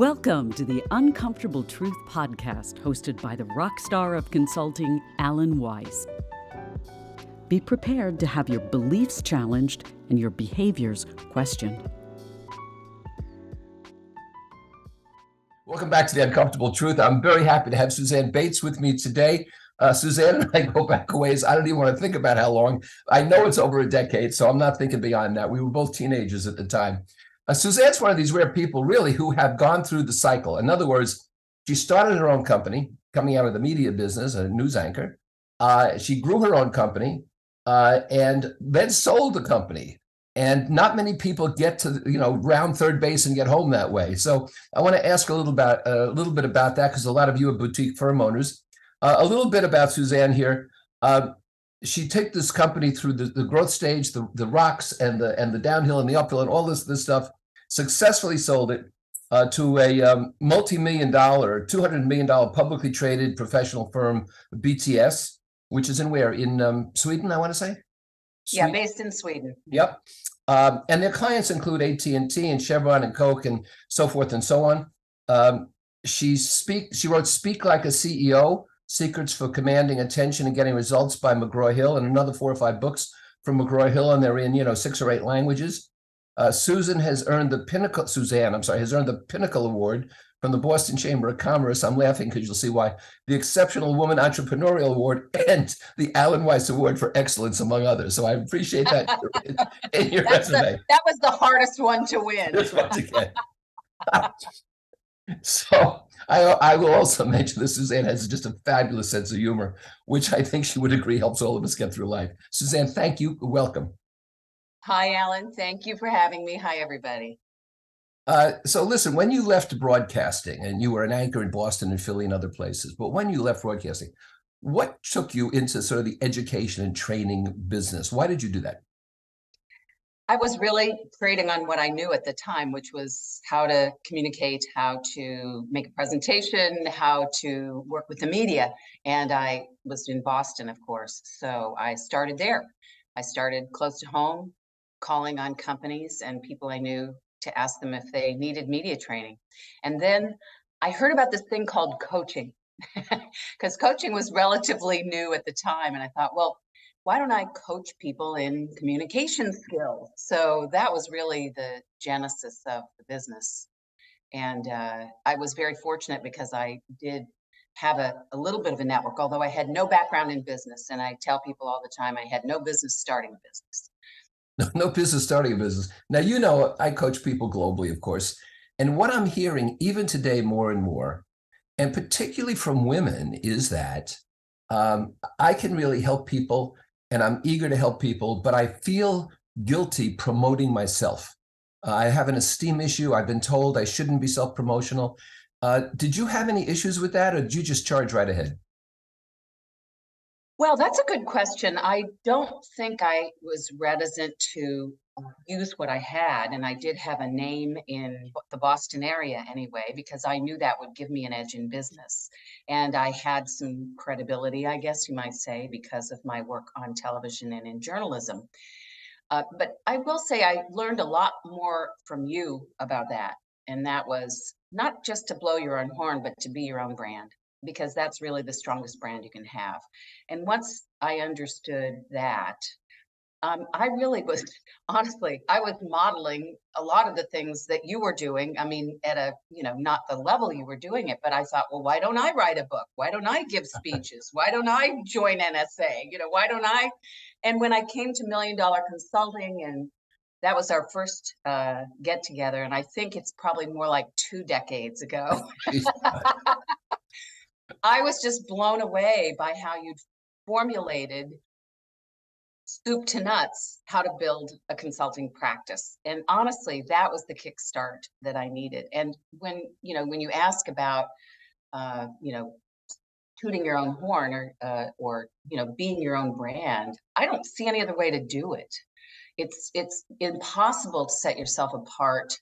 Welcome to the Uncomfortable Truth podcast, hosted by the rock star of consulting, Alan Weiss. Be prepared to have your beliefs challenged and your behaviors questioned. Welcome back to the Uncomfortable Truth. I'm very happy to have Suzanne Bates with me today. Uh, Suzanne and I go back a ways. I don't even want to think about how long. I know it's over a decade, so I'm not thinking beyond that. We were both teenagers at the time. Uh, Suzanne's one of these rare people, really, who have gone through the cycle. In other words, she started her own company, coming out of the media business, a news anchor. Uh, she grew her own company uh, and then sold the company. And not many people get to you know round third base and get home that way. So I want to ask a little about a little bit about that because a lot of you are boutique firm owners. Uh, a little bit about Suzanne here. Uh, she took this company through the, the growth stage, the, the rocks and the and the downhill and the uphill and all this this stuff successfully sold it uh, to a um, multi-million dollar, $200 million publicly traded professional firm, BTS, which is in where? In um, Sweden, I want to say? Yeah, based in Sweden. Yep. Um, and their clients include AT&T and Chevron and Coke and so forth and so on. Um, she speak. She wrote "Speak Like a CEO: Secrets for Commanding Attention and Getting Results" by McGraw Hill, and another four or five books from McGraw Hill, and they're in you know six or eight languages. Uh, Susan has earned the pinnacle. Suzanne, I'm sorry, has earned the pinnacle award from the Boston Chamber of Commerce. I'm laughing because you'll see why. The Exceptional Woman Entrepreneurial Award and the Alan Weiss Award for Excellence, among others. So I appreciate that in, in your That's resume. the, that was the hardest one to win. This one to get. so I, I will also mention that Suzanne has just a fabulous sense of humor, which I think she would agree helps all of us get through life. Suzanne, thank you. Welcome. Hi, Alan. Thank you for having me. Hi, everybody. Uh, so listen, when you left broadcasting and you were an anchor in Boston and Philly and other places, but when you left broadcasting, what took you into sort of the education and training business? Why did you do that? I was really trading on what I knew at the time, which was how to communicate, how to make a presentation, how to work with the media. And I was in Boston, of course. So I started there. I started close to home, calling on companies and people I knew to ask them if they needed media training. And then I heard about this thing called coaching because coaching was relatively new at the time. And I thought, well, why don't I coach people in communication skills? So that was really the genesis of the business. And uh, I was very fortunate because I did have a, a little bit of a network, although I had no background in business. And I tell people all the time I had no business starting a business. No, no business starting a business. Now, you know, I coach people globally, of course. And what I'm hearing, even today, more and more, and particularly from women, is that um, I can really help people and I'm eager to help people, but I feel guilty promoting myself. Uh, I have an esteem issue. I've been told I shouldn't be self promotional. Uh, did you have any issues with that, or did you just charge right ahead? Well, that's a good question. I don't think I was reticent to uh, use what I had, and I did have a name in the Boston area anyway, because I knew that would give me an edge in business. And I had some credibility, I guess you might say, because of my work on television and in journalism. Uh, but I will say I learned a lot more from you about that. And that was not just to blow your own horn, but to be your own brand because that's really the strongest brand you can have. And once I understood that, um, I really was honestly, I was modeling a lot of the things that you were doing. I mean, at a, you know, not the level you were doing it, but I thought, well, why don't I write a book? Why don't I give speeches? Why don't I join NSA? You know, why don't I? And when I came to Million Dollar Consulting and that was our first uh, get together, and I think it's probably more like two decades ago. I was just blown away by how you'd formulated soup to nuts how to build a consulting practice. And honestly, that was the kickstart that I needed. And when, you know, when you ask about, uh, you know, tooting your own horn or, uh, or, you know, being your own brand, I don't see any other way to do it. It's, it's impossible to set yourself apart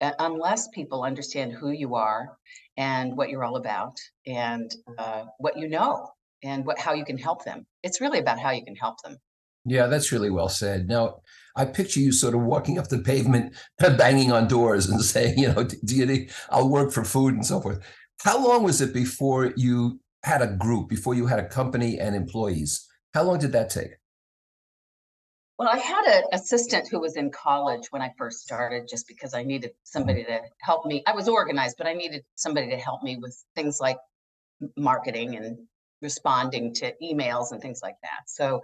uh, unless people understand who you are and what you're all about and uh, what you know and what how you can help them. It's really about how you can help them. Yeah, that's really well said. Now, I picture you sort of walking up the pavement, banging on doors and saying, you know, do you need, I'll work for food and so forth. How long was it before you had a group, before you had a company and employees? How long did that take? Well, I had an assistant who was in college when I first started, just because I needed somebody to help me. I was organized, but I needed somebody to help me with things like marketing and responding to emails and things like that. So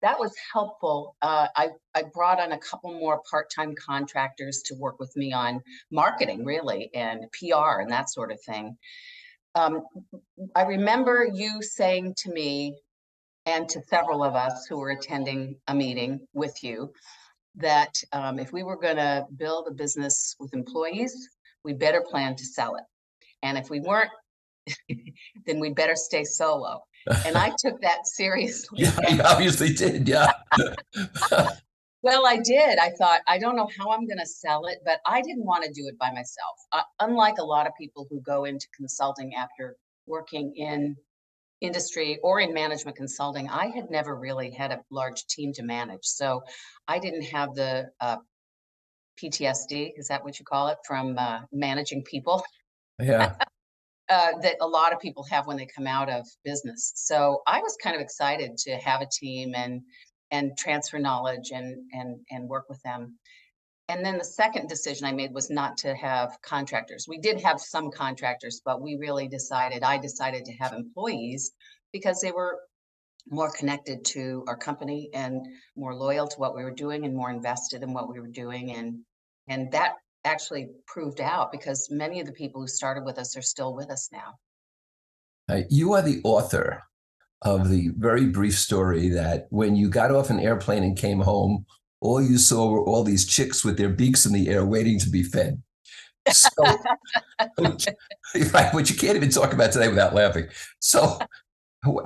that was helpful. Uh, I, I brought on a couple more part-time contractors to work with me on marketing, really, and PR and that sort of thing. Um, I remember you saying to me and to several of us who were attending a meeting with you that um, if we were going to build a business with employees, we better plan to sell it. And if we weren't, then we better stay solo. And I took that seriously. yeah, you obviously did. Yeah. well, I did. I thought, I don't know how I'm going to sell it, but I didn't want to do it by myself. Uh, unlike a lot of people who go into consulting after working in industry or in management consulting, I had never really had a large team to manage. So I didn't have the uh, PTSD, is that what you call it, from uh, managing people? Yeah. uh, that a lot of people have when they come out of business. So I was kind of excited to have a team and and transfer knowledge and and and work with them. And then the second decision I made was not to have contractors. We did have some contractors, but we really decided, I decided to have employees because they were more connected to our company and more loyal to what we were doing and more invested in what we were doing. And, and that actually proved out because many of the people who started with us are still with us now. Uh, you are the author of the very brief story that when you got off an airplane and came home, all you saw were all these chicks with their beaks in the air waiting to be fed. So, right, which you can't even talk about today without laughing. So,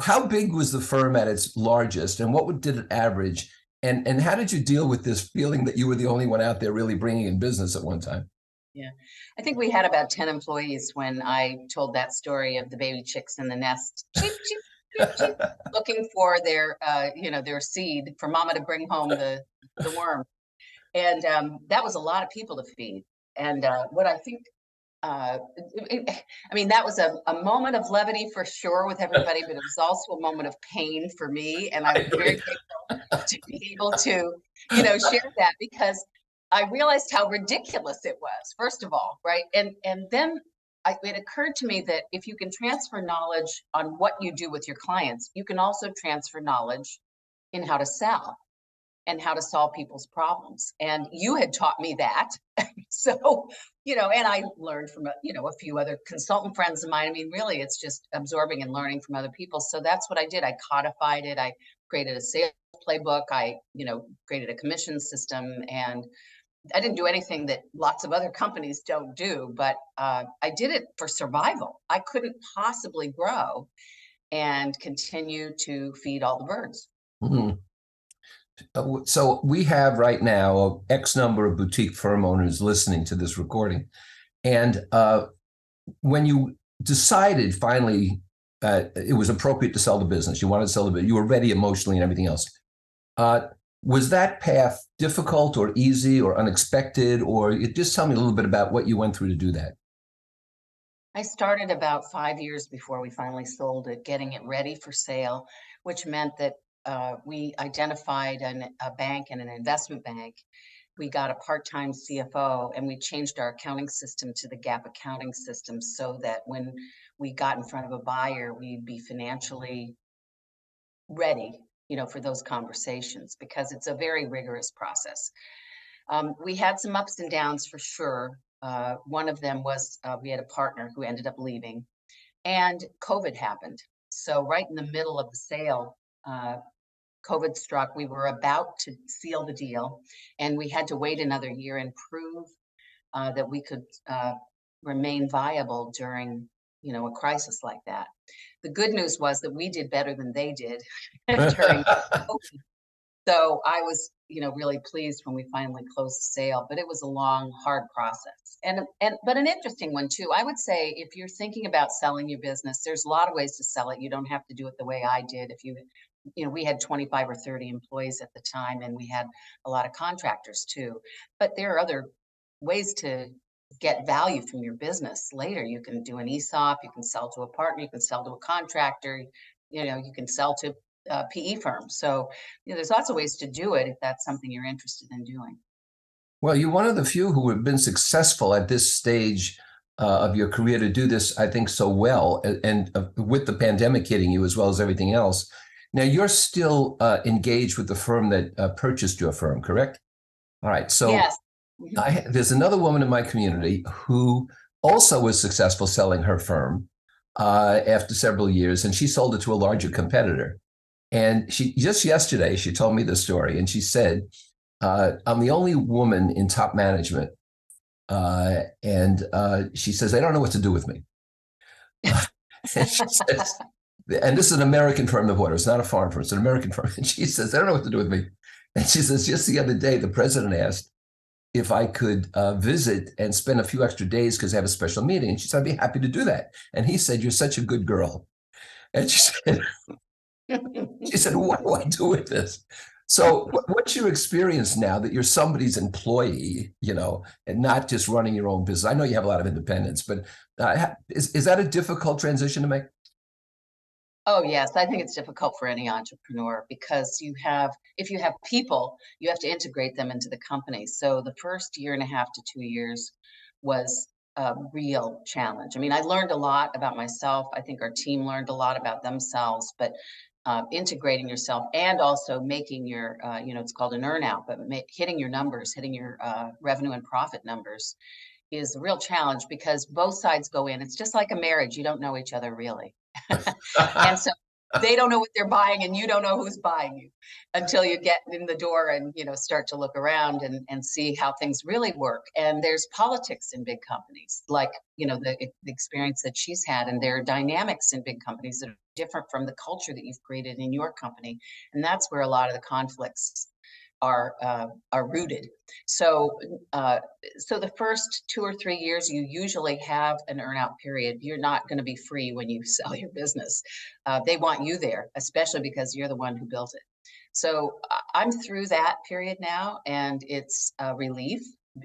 how big was the firm at its largest, and what did it average? And and how did you deal with this feeling that you were the only one out there really bringing in business at one time? Yeah, I think we had about ten employees when I told that story of the baby chicks in the nest. Cheep, cheep, looking for their, uh, you know, their seed for mama to bring home the, the worm. And um, that was a lot of people to feed. And uh, what I think, uh, it, I mean, that was a, a moment of levity for sure with everybody, but it was also a moment of pain for me. And I was very grateful to be able to, you know, share that because I realized how ridiculous it was, first of all, right? And and then I, it occurred to me that if you can transfer knowledge on what you do with your clients, you can also transfer knowledge in how to sell and how to solve people's problems. And you had taught me that. so, you know, and I learned from, you know, a few other consultant friends of mine. I mean, really, it's just absorbing and learning from other people. So that's what I did. I codified it. I created a sales playbook. I, you know, created a commission system and I didn't do anything that lots of other companies don't do, but uh, I did it for survival. I couldn't possibly grow and continue to feed all the birds. Mm-hmm. Uh, so we have right now X number of boutique firm owners listening to this recording, and uh, when you decided finally uh, it was appropriate to sell the business, you wanted to sell the business, you were ready emotionally and everything else. Uh, was that path difficult or easy or unexpected? Or just tell me a little bit about what you went through to do that. I started about five years before we finally sold it, getting it ready for sale, which meant that uh, we identified an, a bank and an investment bank. We got a part time CFO and we changed our accounting system to the GAAP accounting system so that when we got in front of a buyer, we'd be financially ready you know, for those conversations because it's a very rigorous process. Um, we had some ups and downs for sure. Uh, one of them was uh, we had a partner who ended up leaving, and COVID happened. So right in the middle of the sale, uh, COVID struck. We were about to seal the deal, and we had to wait another year and prove uh, that we could uh, remain viable during you know, a crisis like that. The good news was that we did better than they did during COVID. So I was, you know, really pleased when we finally closed the sale, but it was a long, hard process. And and but an interesting one too. I would say if you're thinking about selling your business, there's a lot of ways to sell it. You don't have to do it the way I did. If you you know, we had 25 or 30 employees at the time, and we had a lot of contractors too. But there are other ways to get value from your business later. You can do an ESOP, you can sell to a partner, you can sell to a contractor, you know, you can sell to uh, PE firms. So, you know, there's lots of ways to do it if that's something you're interested in doing. Well, you're one of the few who have been successful at this stage uh, of your career to do this, I think, so well, and, uh, with the pandemic hitting you as well as everything else. Now, you're still uh, engaged with the firm that uh, purchased your firm, correct? All right. So, yes. I, there's another woman in my community who also was successful selling her firm uh, after several years, and she sold it to a larger competitor. And she just yesterday she told me the story, and she said, uh, "I'm the only woman in top management," uh, and uh, she says they don't know what to do with me. and, says, and this is an American firm of water; it's not a foreign firm; it's an American firm. And she says they don't know what to do with me. And she says just the other day the president asked if I could uh, visit and spend a few extra days because I have a special meeting. And she said, I'd be happy to do that. And he said, You're such a good girl. And she said, She said, What do I do with this? So, what's your experience now that you're somebody's employee, you know, and not just running your own business? I know you have a lot of independence, but uh, is, is that a difficult transition to make? Oh, yes. I think it's difficult for any entrepreneur because you have, if you have people, you have to integrate them into the company. So the first year and a half to two years was a real challenge. I mean, I learned a lot about myself. I think our team learned a lot about themselves, but uh, integrating yourself and also making your, uh, you know, it's called an earnout, but ma- hitting your numbers, hitting your uh, revenue and profit numbers is a real challenge because both sides go in. It's just like a marriage. You don't know each other really. And so they don't know what they're buying and you don't know who's buying you until you get in the door and you know start to look around and, and see how things really work. And there's politics in big companies like you know the, the experience that she's had and there are dynamics in big companies that are different from the culture that you've created in your company. And that's where a lot of the conflicts are uh, are rooted. So uh, so the first two or three years, you usually have an earnout period. You're not going to be free when you sell your business. Uh, they want you there, especially because you're the one who built it. So I'm through that period now, and it's a relief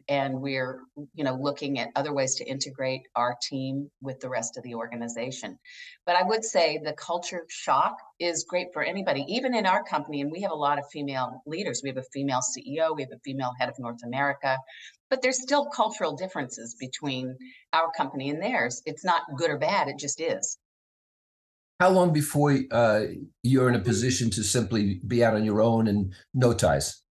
and we're you know looking at other ways to integrate our team with the rest of the organization. But i would say the culture shock is great for anybody even in our company and we have a lot of female leaders. We have a female ceo we have a female head of north america but there's still cultural differences between our company and theirs. It's not good or bad it just is. How long before uh, you're in a position to simply be out on your own and no ties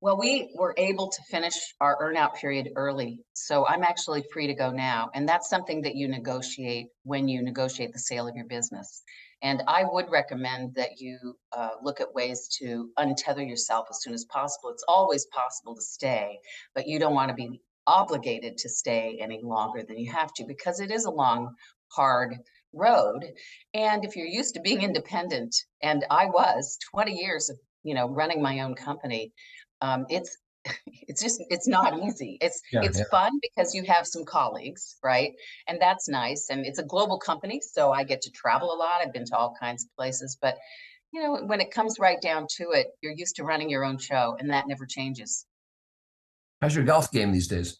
well, we were able to finish our earnout period early. So I'm actually free to go now. And that's something that you negotiate when you negotiate the sale of your business. And I would recommend that you uh, look at ways to untether yourself as soon as possible. It's always possible to stay, but you don't want to be obligated to stay any longer than you have to because it is a long, hard road. And if you're used to being independent, and I was 20 years of you know running my own company um, it's it's just it's not easy. It's yeah, it's yeah. fun because you have some colleagues right? And that's nice and it's a global company so i get to travel a lot. I've been to all kinds of places but you know when it comes right down to it you're used to running your own show and that never changes. How's your golf game these days?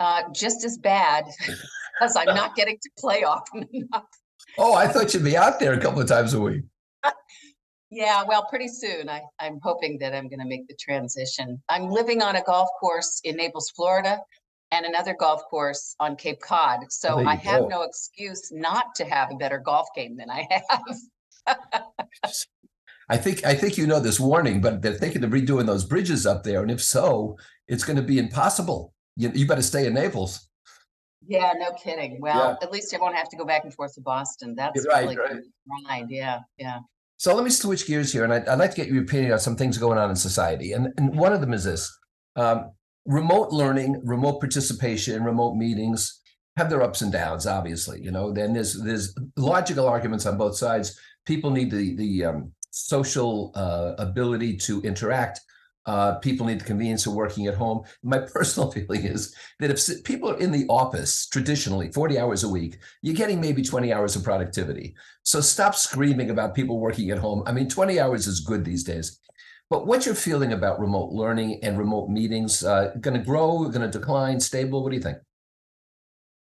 Uh, just as bad because i'm not getting to play often enough. Oh i thought you'd be out there a couple of times a week yeah, well, pretty soon. I, I'm hoping that I'm going to make the transition. I'm living on a golf course in Naples, Florida, and another golf course on Cape Cod. Oh, so I have go. no excuse not to have a better golf game than I have. I think I think you know this warning, but they're thinking of redoing those bridges up there, and if so, it's going to be impossible. You, you better stay in Naples. Yeah, no kidding. Well, yeah. at least I won't have to go back and forth to Boston. That's right, really right. Right. Yeah, yeah. So let me switch gears here, and I'd, I'd, like to get your opinion on some things going on in society. And, and one of them is this: um, remote learning, remote participation, remote meetings have their ups and downs. Obviously, you know. Then there's there's logical arguments on both sides. People need the the um, social uh, ability to interact Uh, people need the convenience of working at home. My personal feeling is that if people are in the office traditionally 40 hours a week, you're getting maybe 20 hours of productivity. So stop screaming about people working at home. I mean, 20 hours is good these days. But what's your feeling about remote learning and remote meetings? Uh, going to grow, going to decline, stable? What do you think?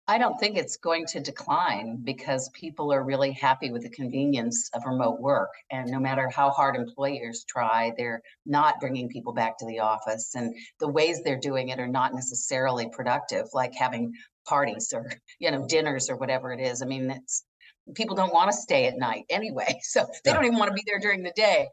I don't think it's going to decline because people are really happy with the convenience of remote work. And no matter how hard employers try, they're not bringing people back to the office. And the ways they're doing it are not necessarily productive, like having parties or, you know, dinners or whatever it is. I mean, it's people don't want to stay at night anyway. So they don't even want to be there during the day.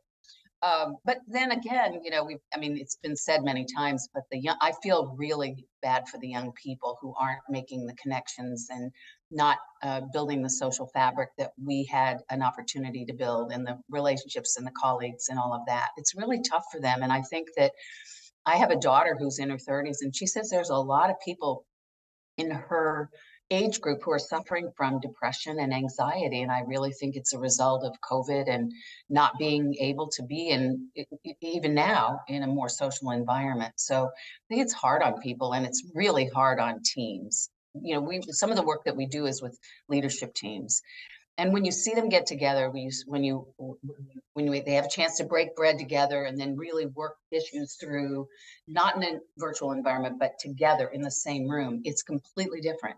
Um, but then again, you know, we I mean, it's been said many times, but the young, I feel really bad for the young people who aren't making the connections and not uh, building the social fabric that we had an opportunity to build and the relationships and the colleagues and all of that. It's really tough for them. And I think that I have a daughter who's in her 30s and she says there's a lot of people in her age group who are suffering from depression and anxiety. And I really think it's a result of COVID and not being able to be in, even now, in a more social environment. So I think it's hard on people and it's really hard on teams. You know, we some of the work that we do is with leadership teams. And when you see them get together, when you when you when you, they have a chance to break bread together and then really work issues through, not in a virtual environment, but together in the same room, it's completely different.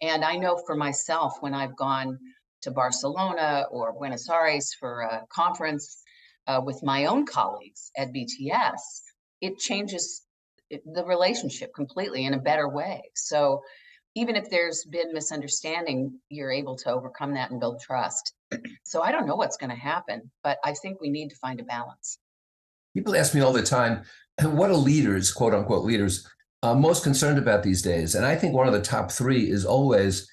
And I know for myself, when I've gone to Barcelona or Buenos Aires for a conference uh, with my own colleagues at BTS, it changes the relationship completely in a better way. So even if there's been misunderstanding, you're able to overcome that and build trust. so I don't know what's going to happen, but I think we need to find a balance. People ask me all the time, what are leaders, quote unquote leaders, uh, most concerned about these days. And I think one of the top three is always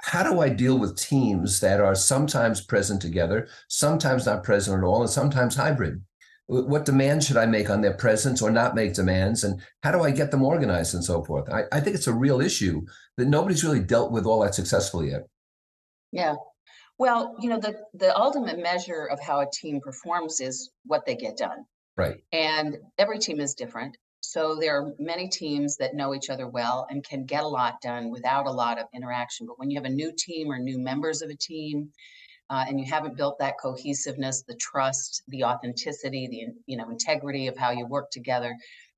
how do I deal with teams that are sometimes present together, sometimes not present at all, and sometimes hybrid? What demands should I make on their presence or not make demands? And how do I get them organized and so forth? I, I think it's a real issue that nobody's really dealt with all that successfully yet. Yeah. Well, you know, the, the ultimate measure of how a team performs is what they get done. Right. And every team is different. So there are many teams that know each other well and can get a lot done without a lot of interaction. But when you have a new team or new members of a team, uh, and you haven't built that cohesiveness, the trust, the authenticity, the you know integrity of how you work together,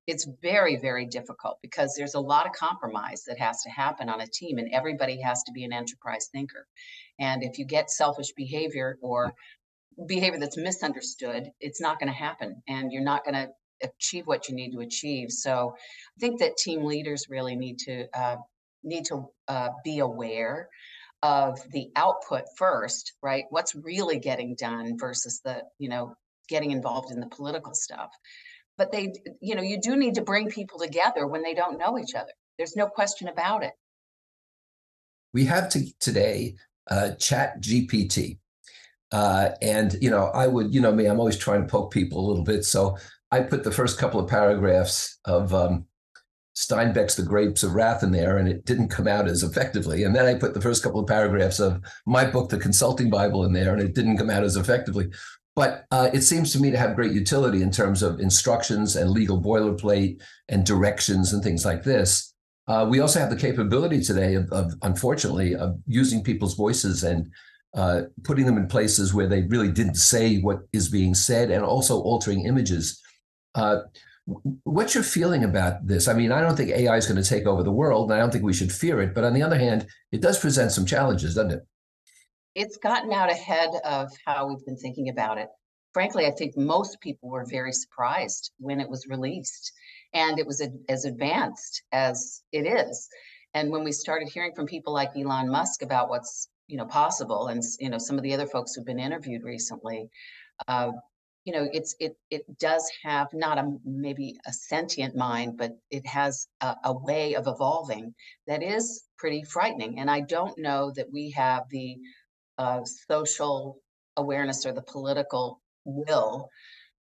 it's very very difficult because there's a lot of compromise that has to happen on a team, and everybody has to be an enterprise thinker. And if you get selfish behavior or behavior that's misunderstood, it's not going to happen, and you're not going to achieve what you need to achieve. So I think that team leaders really need to uh, need to uh, be aware of the output first, right? What's really getting done versus the you know getting involved in the political stuff. But they, you know, you do need to bring people together when they don't know each other. There's no question about it. We have to today uh, Chat GPT. Uh, and you know, I would, you know, me, I'm always trying to poke people a little bit. So I put the first couple of paragraphs of um, Steinbeck's The Grapes of Wrath in there, and it didn't come out as effectively. And then I put the first couple of paragraphs of my book, The Consulting Bible, in there, and it didn't come out as effectively. But uh, it seems to me to have great utility in terms of instructions and legal boilerplate and directions and things like this. Uh, we also have the capability today of, of, unfortunately, of using people's voices and uh, putting them in places where they really didn't say what is being said, and also altering images uh, what's your feeling about this? I mean, I don't think AI is going to take over the world, and I don't think we should fear it. But on the other hand, it does present some challenges, doesn't it? It's gotten out ahead of how we've been thinking about it. Frankly, I think most people were very surprised when it was released, and it was as advanced as it is. And when we started hearing from people like Elon Musk about what's you know possible, and you know some of the other folks who've been interviewed recently, uh, you know it's it it does have not a maybe a sentient mind but it has a, a, way of evolving that is pretty frightening and i don't know that we have the uh, social awareness or the political will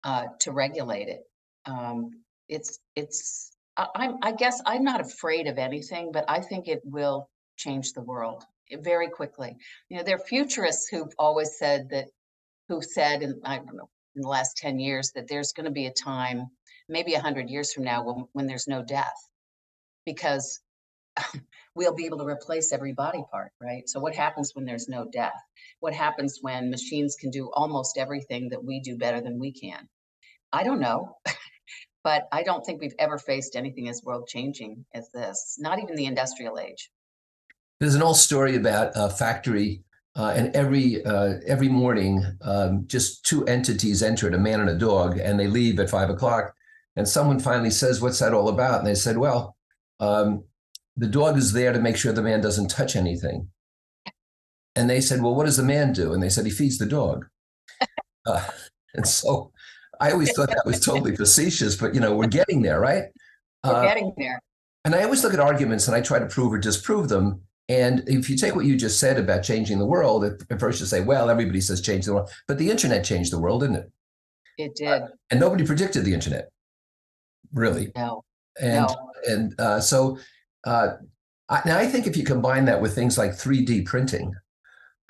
uh, to regulate it. Um, it's it's I, I'm, I guess i'm not afraid of anything but i think it will change the world very quickly. You know there are futurists who've always said that who said, and I don't know, in the last 10 years that there's going to be a time maybe a hundred years from now when, when there's no death. Because we'll be able to replace every body part, right? So what happens when there's no death? What happens when machines can do almost everything that we do better than we can? I don't know. but I don't think we've ever faced anything as world changing as this, not even the industrial age. There's an old story about a factory, uh, and every uh, every morning, um, just two entities enter it, a man and a dog, and they leave at five o'clock. And someone finally says, "What's that all about?" And they said, "Well, um, the dog is there to make sure the man doesn't touch anything." And they said, "Well, what does the man do?" And they said, "He feeds the dog." Uh, and so I always thought that was totally facetious, but you know, we're getting there, right? We're uh, getting there. And I always look at arguments and I try to prove or disprove them. And if you take what you just said about changing the world, at first you say, well, everybody says change the world, but the internet changed the world, didn't it? It did. Uh, and nobody predicted the internet, really. No. And no. and uh, so uh, I, now I think if you combine that with things like 3D printing,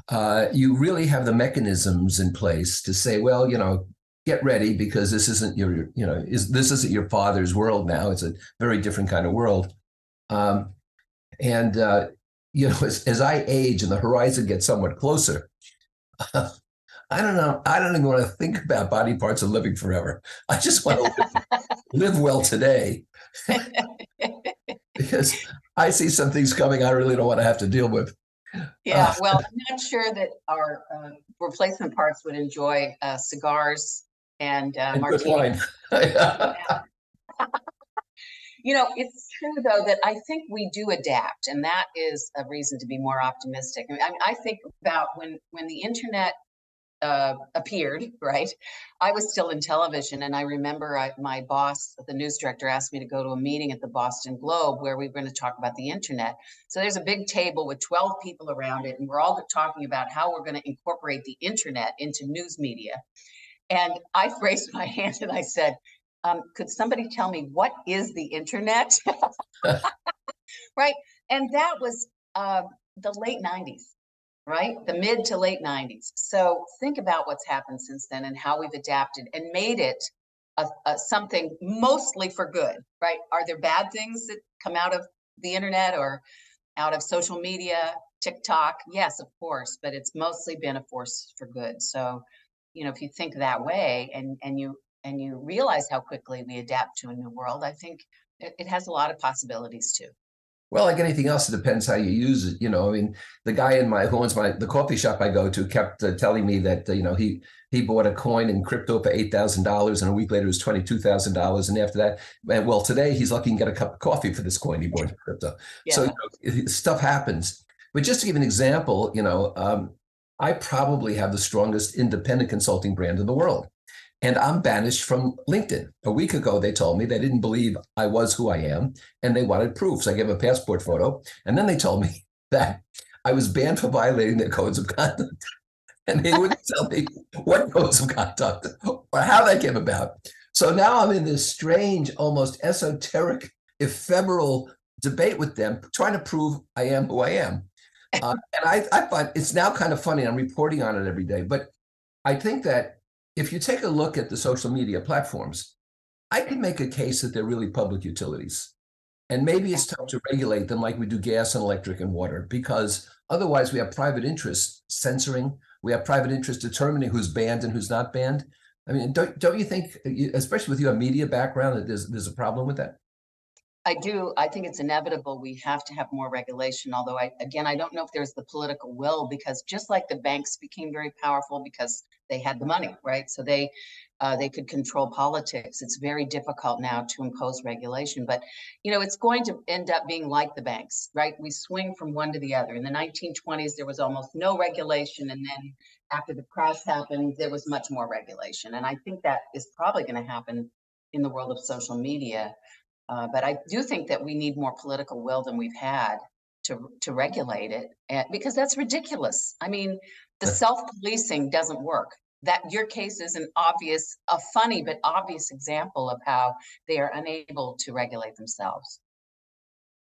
uh, you really have the mechanisms in place to say, well, you know, get ready because this isn't your you know is this isn't your father's world now it's a very different kind of world um, and uh, you know as, as i age and the horizon gets somewhat closer uh, i don't know i don't even want to think about body parts and living forever. I just want to live, live well today. Because i see some things coming i really don't want to have to deal with. Yeah, uh, well, I'm not sure that our uh, replacement parts would enjoy uh, cigars and uh, martini. You know, it's true though that I think we do adapt, and that is a reason to be more optimistic. I, mean, I think about when when the internet uh, appeared, right? I was still in television, and I remember I, my boss, the news director, asked me to go to a meeting at the Boston Globe where we were going to talk about the internet. So there's a big table with 12 people around it, and we're all talking about how we're going to incorporate the internet into news media. And I raised my hand and I said, um, could somebody tell me what is the internet? right. And that was uh, the late 90s, right? The mid to late 90s. So think about what's happened since then and how we've adapted and made it a, a, something mostly for good, right? Are there bad things that come out of the internet or out of social media, TikTok? Yes, of course, but it's mostly been a force for good. So you know, if you think that way and and you and you realize how quickly we adapt to a new world, I think it, it has a lot of possibilities too. Well, like anything else, it depends how you use it. You know, I mean, the guy in my who owns my the coffee shop I go to kept uh, telling me that uh, you know he he bought a coin in crypto for eight thousand dollars, and a week later it was twenty two thousand dollars, and after that, and well, today he's lucky to get a cup of coffee for this coin he bought in crypto. Yeah. So you know, stuff happens. But just to give an example, you know, um, I probably have the strongest independent consulting brand in the world. And I'm banished from LinkedIn. A week ago, they told me they didn't believe I was who I am and they wanted proof. So I gave a passport photo. And then they told me that I was banned for violating their codes of conduct. And they wouldn't tell me what codes of conduct or how that came about. So now I'm in this strange, almost esoteric, ephemeral debate with them, trying to prove I am who I am. Uh, and I, I thought it's now kind of funny. I'm reporting on it every day, but I think that if you take a look at the social media platforms, I can make a case that they're really public utilities. And maybe it's time to regulate them like we do gas and electric and water, because otherwise we have private interests censoring, we have private interests determining who's banned and who's not banned. I mean, don't don't you think, especially with your media background, that there's there's a problem with that? I do. I think it's inevitable. We have to have more regulation. Although, I again, I don't know if there's the political will because just like the banks became very powerful because they had the money, right? So they uh, they could control politics. It's very difficult now to impose regulation. But you know, it's going to end up being like the banks, right? We swing from one to the other. In the 1920s, there was almost no regulation, and then after the crash happened, there was much more regulation. And I think that is probably going to happen in the world of social media. Uh, but I do think that we need more political will than we've had to to regulate it, and, because that's ridiculous. I mean, the self policing doesn't work. That your case is an obvious, a funny but obvious example of how they are unable to regulate themselves.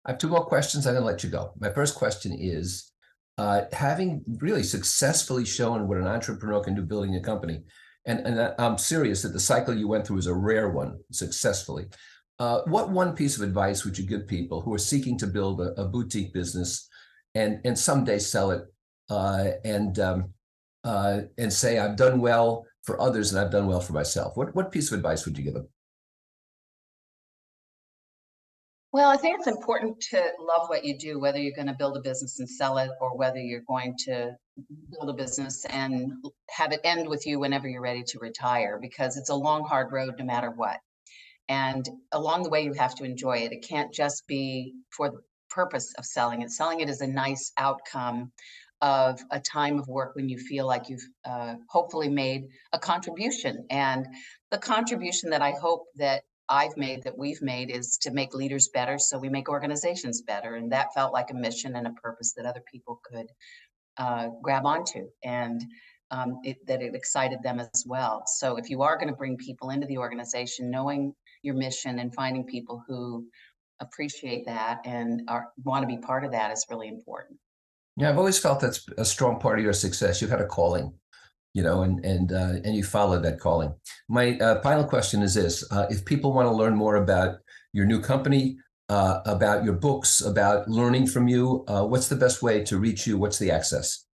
I have two more questions. I'm going to let you go. My first question is uh, having really successfully shown what an entrepreneur can do building a company and, and I'm serious that the cycle you went through is a rare one successfully. Uh, what one piece of advice would you give people who are seeking to build a, a boutique business and and someday sell it uh, and um, uh, and say I've done well for others and I've done well for myself? What what piece of advice would you give them? Well, I think it's important to love what you do, whether you're going to build a business and sell it, or whether you're going to build a business and have it end with you whenever you're ready to retire, because it's a long, hard road no matter what. And along the way, you have to enjoy it. It can't just be for the purpose of selling it. Selling it is a nice outcome of a time of work when you feel like you've uh, hopefully made a contribution. And the contribution that I hope that I've made that we've made is to make leaders better so we make organizations better. And that felt like a mission and a purpose that other people could uh, grab onto and um, it, that it excited them as well. So if you are going to bring people into the organization, knowing your mission and finding people who appreciate that and are want to be part of that is really important. Yeah, I've always felt that's a strong part of your success. You've had a calling you know, and and uh, and you followed that calling. My uh, final question is this: uh, If people want to learn more about your new company, uh, about your books, about learning from you, uh, what's the best way to reach you? What's the access?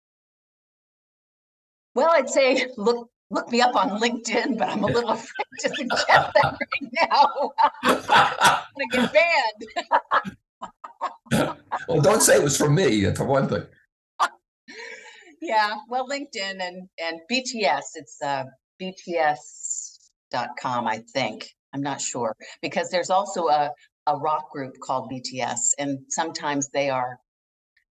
Well, I'd say look look me up on LinkedIn, but I'm a little afraid to suggest that right now. I'm gonna get banned. well, don't say it was from me, for one thing. Yeah, well, LinkedIn and and BTS. It's uh, BTS.com, I think. I'm not sure because there's also a a rock group called BTS, and sometimes they are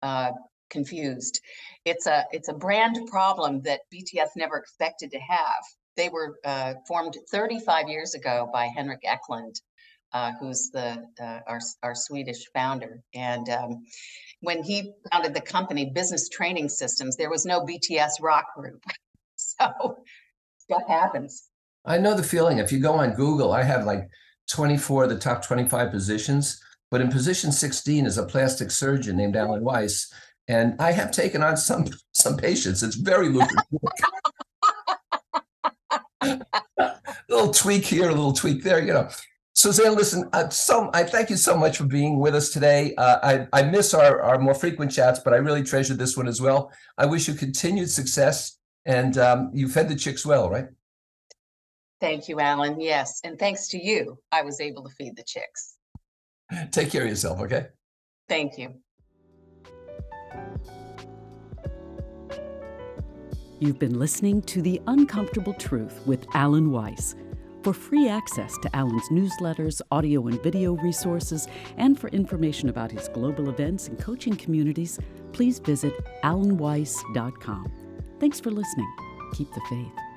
uh, confused. It's a it's a brand problem that BTS never expected to have. They were uh, formed 35 years ago by Henrik Ekelund, uh, who's the uh, our our Swedish founder, and um, when he founded the company Business Training Systems, there was no BTS rock group. so stuff happens. I know the feeling. If you go on Google, I have like 24 of the top 25 positions, but in position 16 is a plastic surgeon named Alan Weiss. And I have taken on some some patients. It's very lucrative. little tweak here, a little tweak there, you know. Suzanne, listen, uh, so I thank you so much for being with us today. Uh, I, I miss our, our more frequent chats, but I really treasure this one as well. I wish you continued success and um, you fed the chicks well, right? Thank you, Alan. Yes. And thanks to you, I was able to feed the chicks. Take care of yourself, okay? Thank you. You've been listening to The Uncomfortable Truth with Alan Weiss. For free access to Alan's newsletters, audio and video resources, and for information about his global events and coaching communities, please visit alanweiss.com. Thanks for listening. Keep the faith.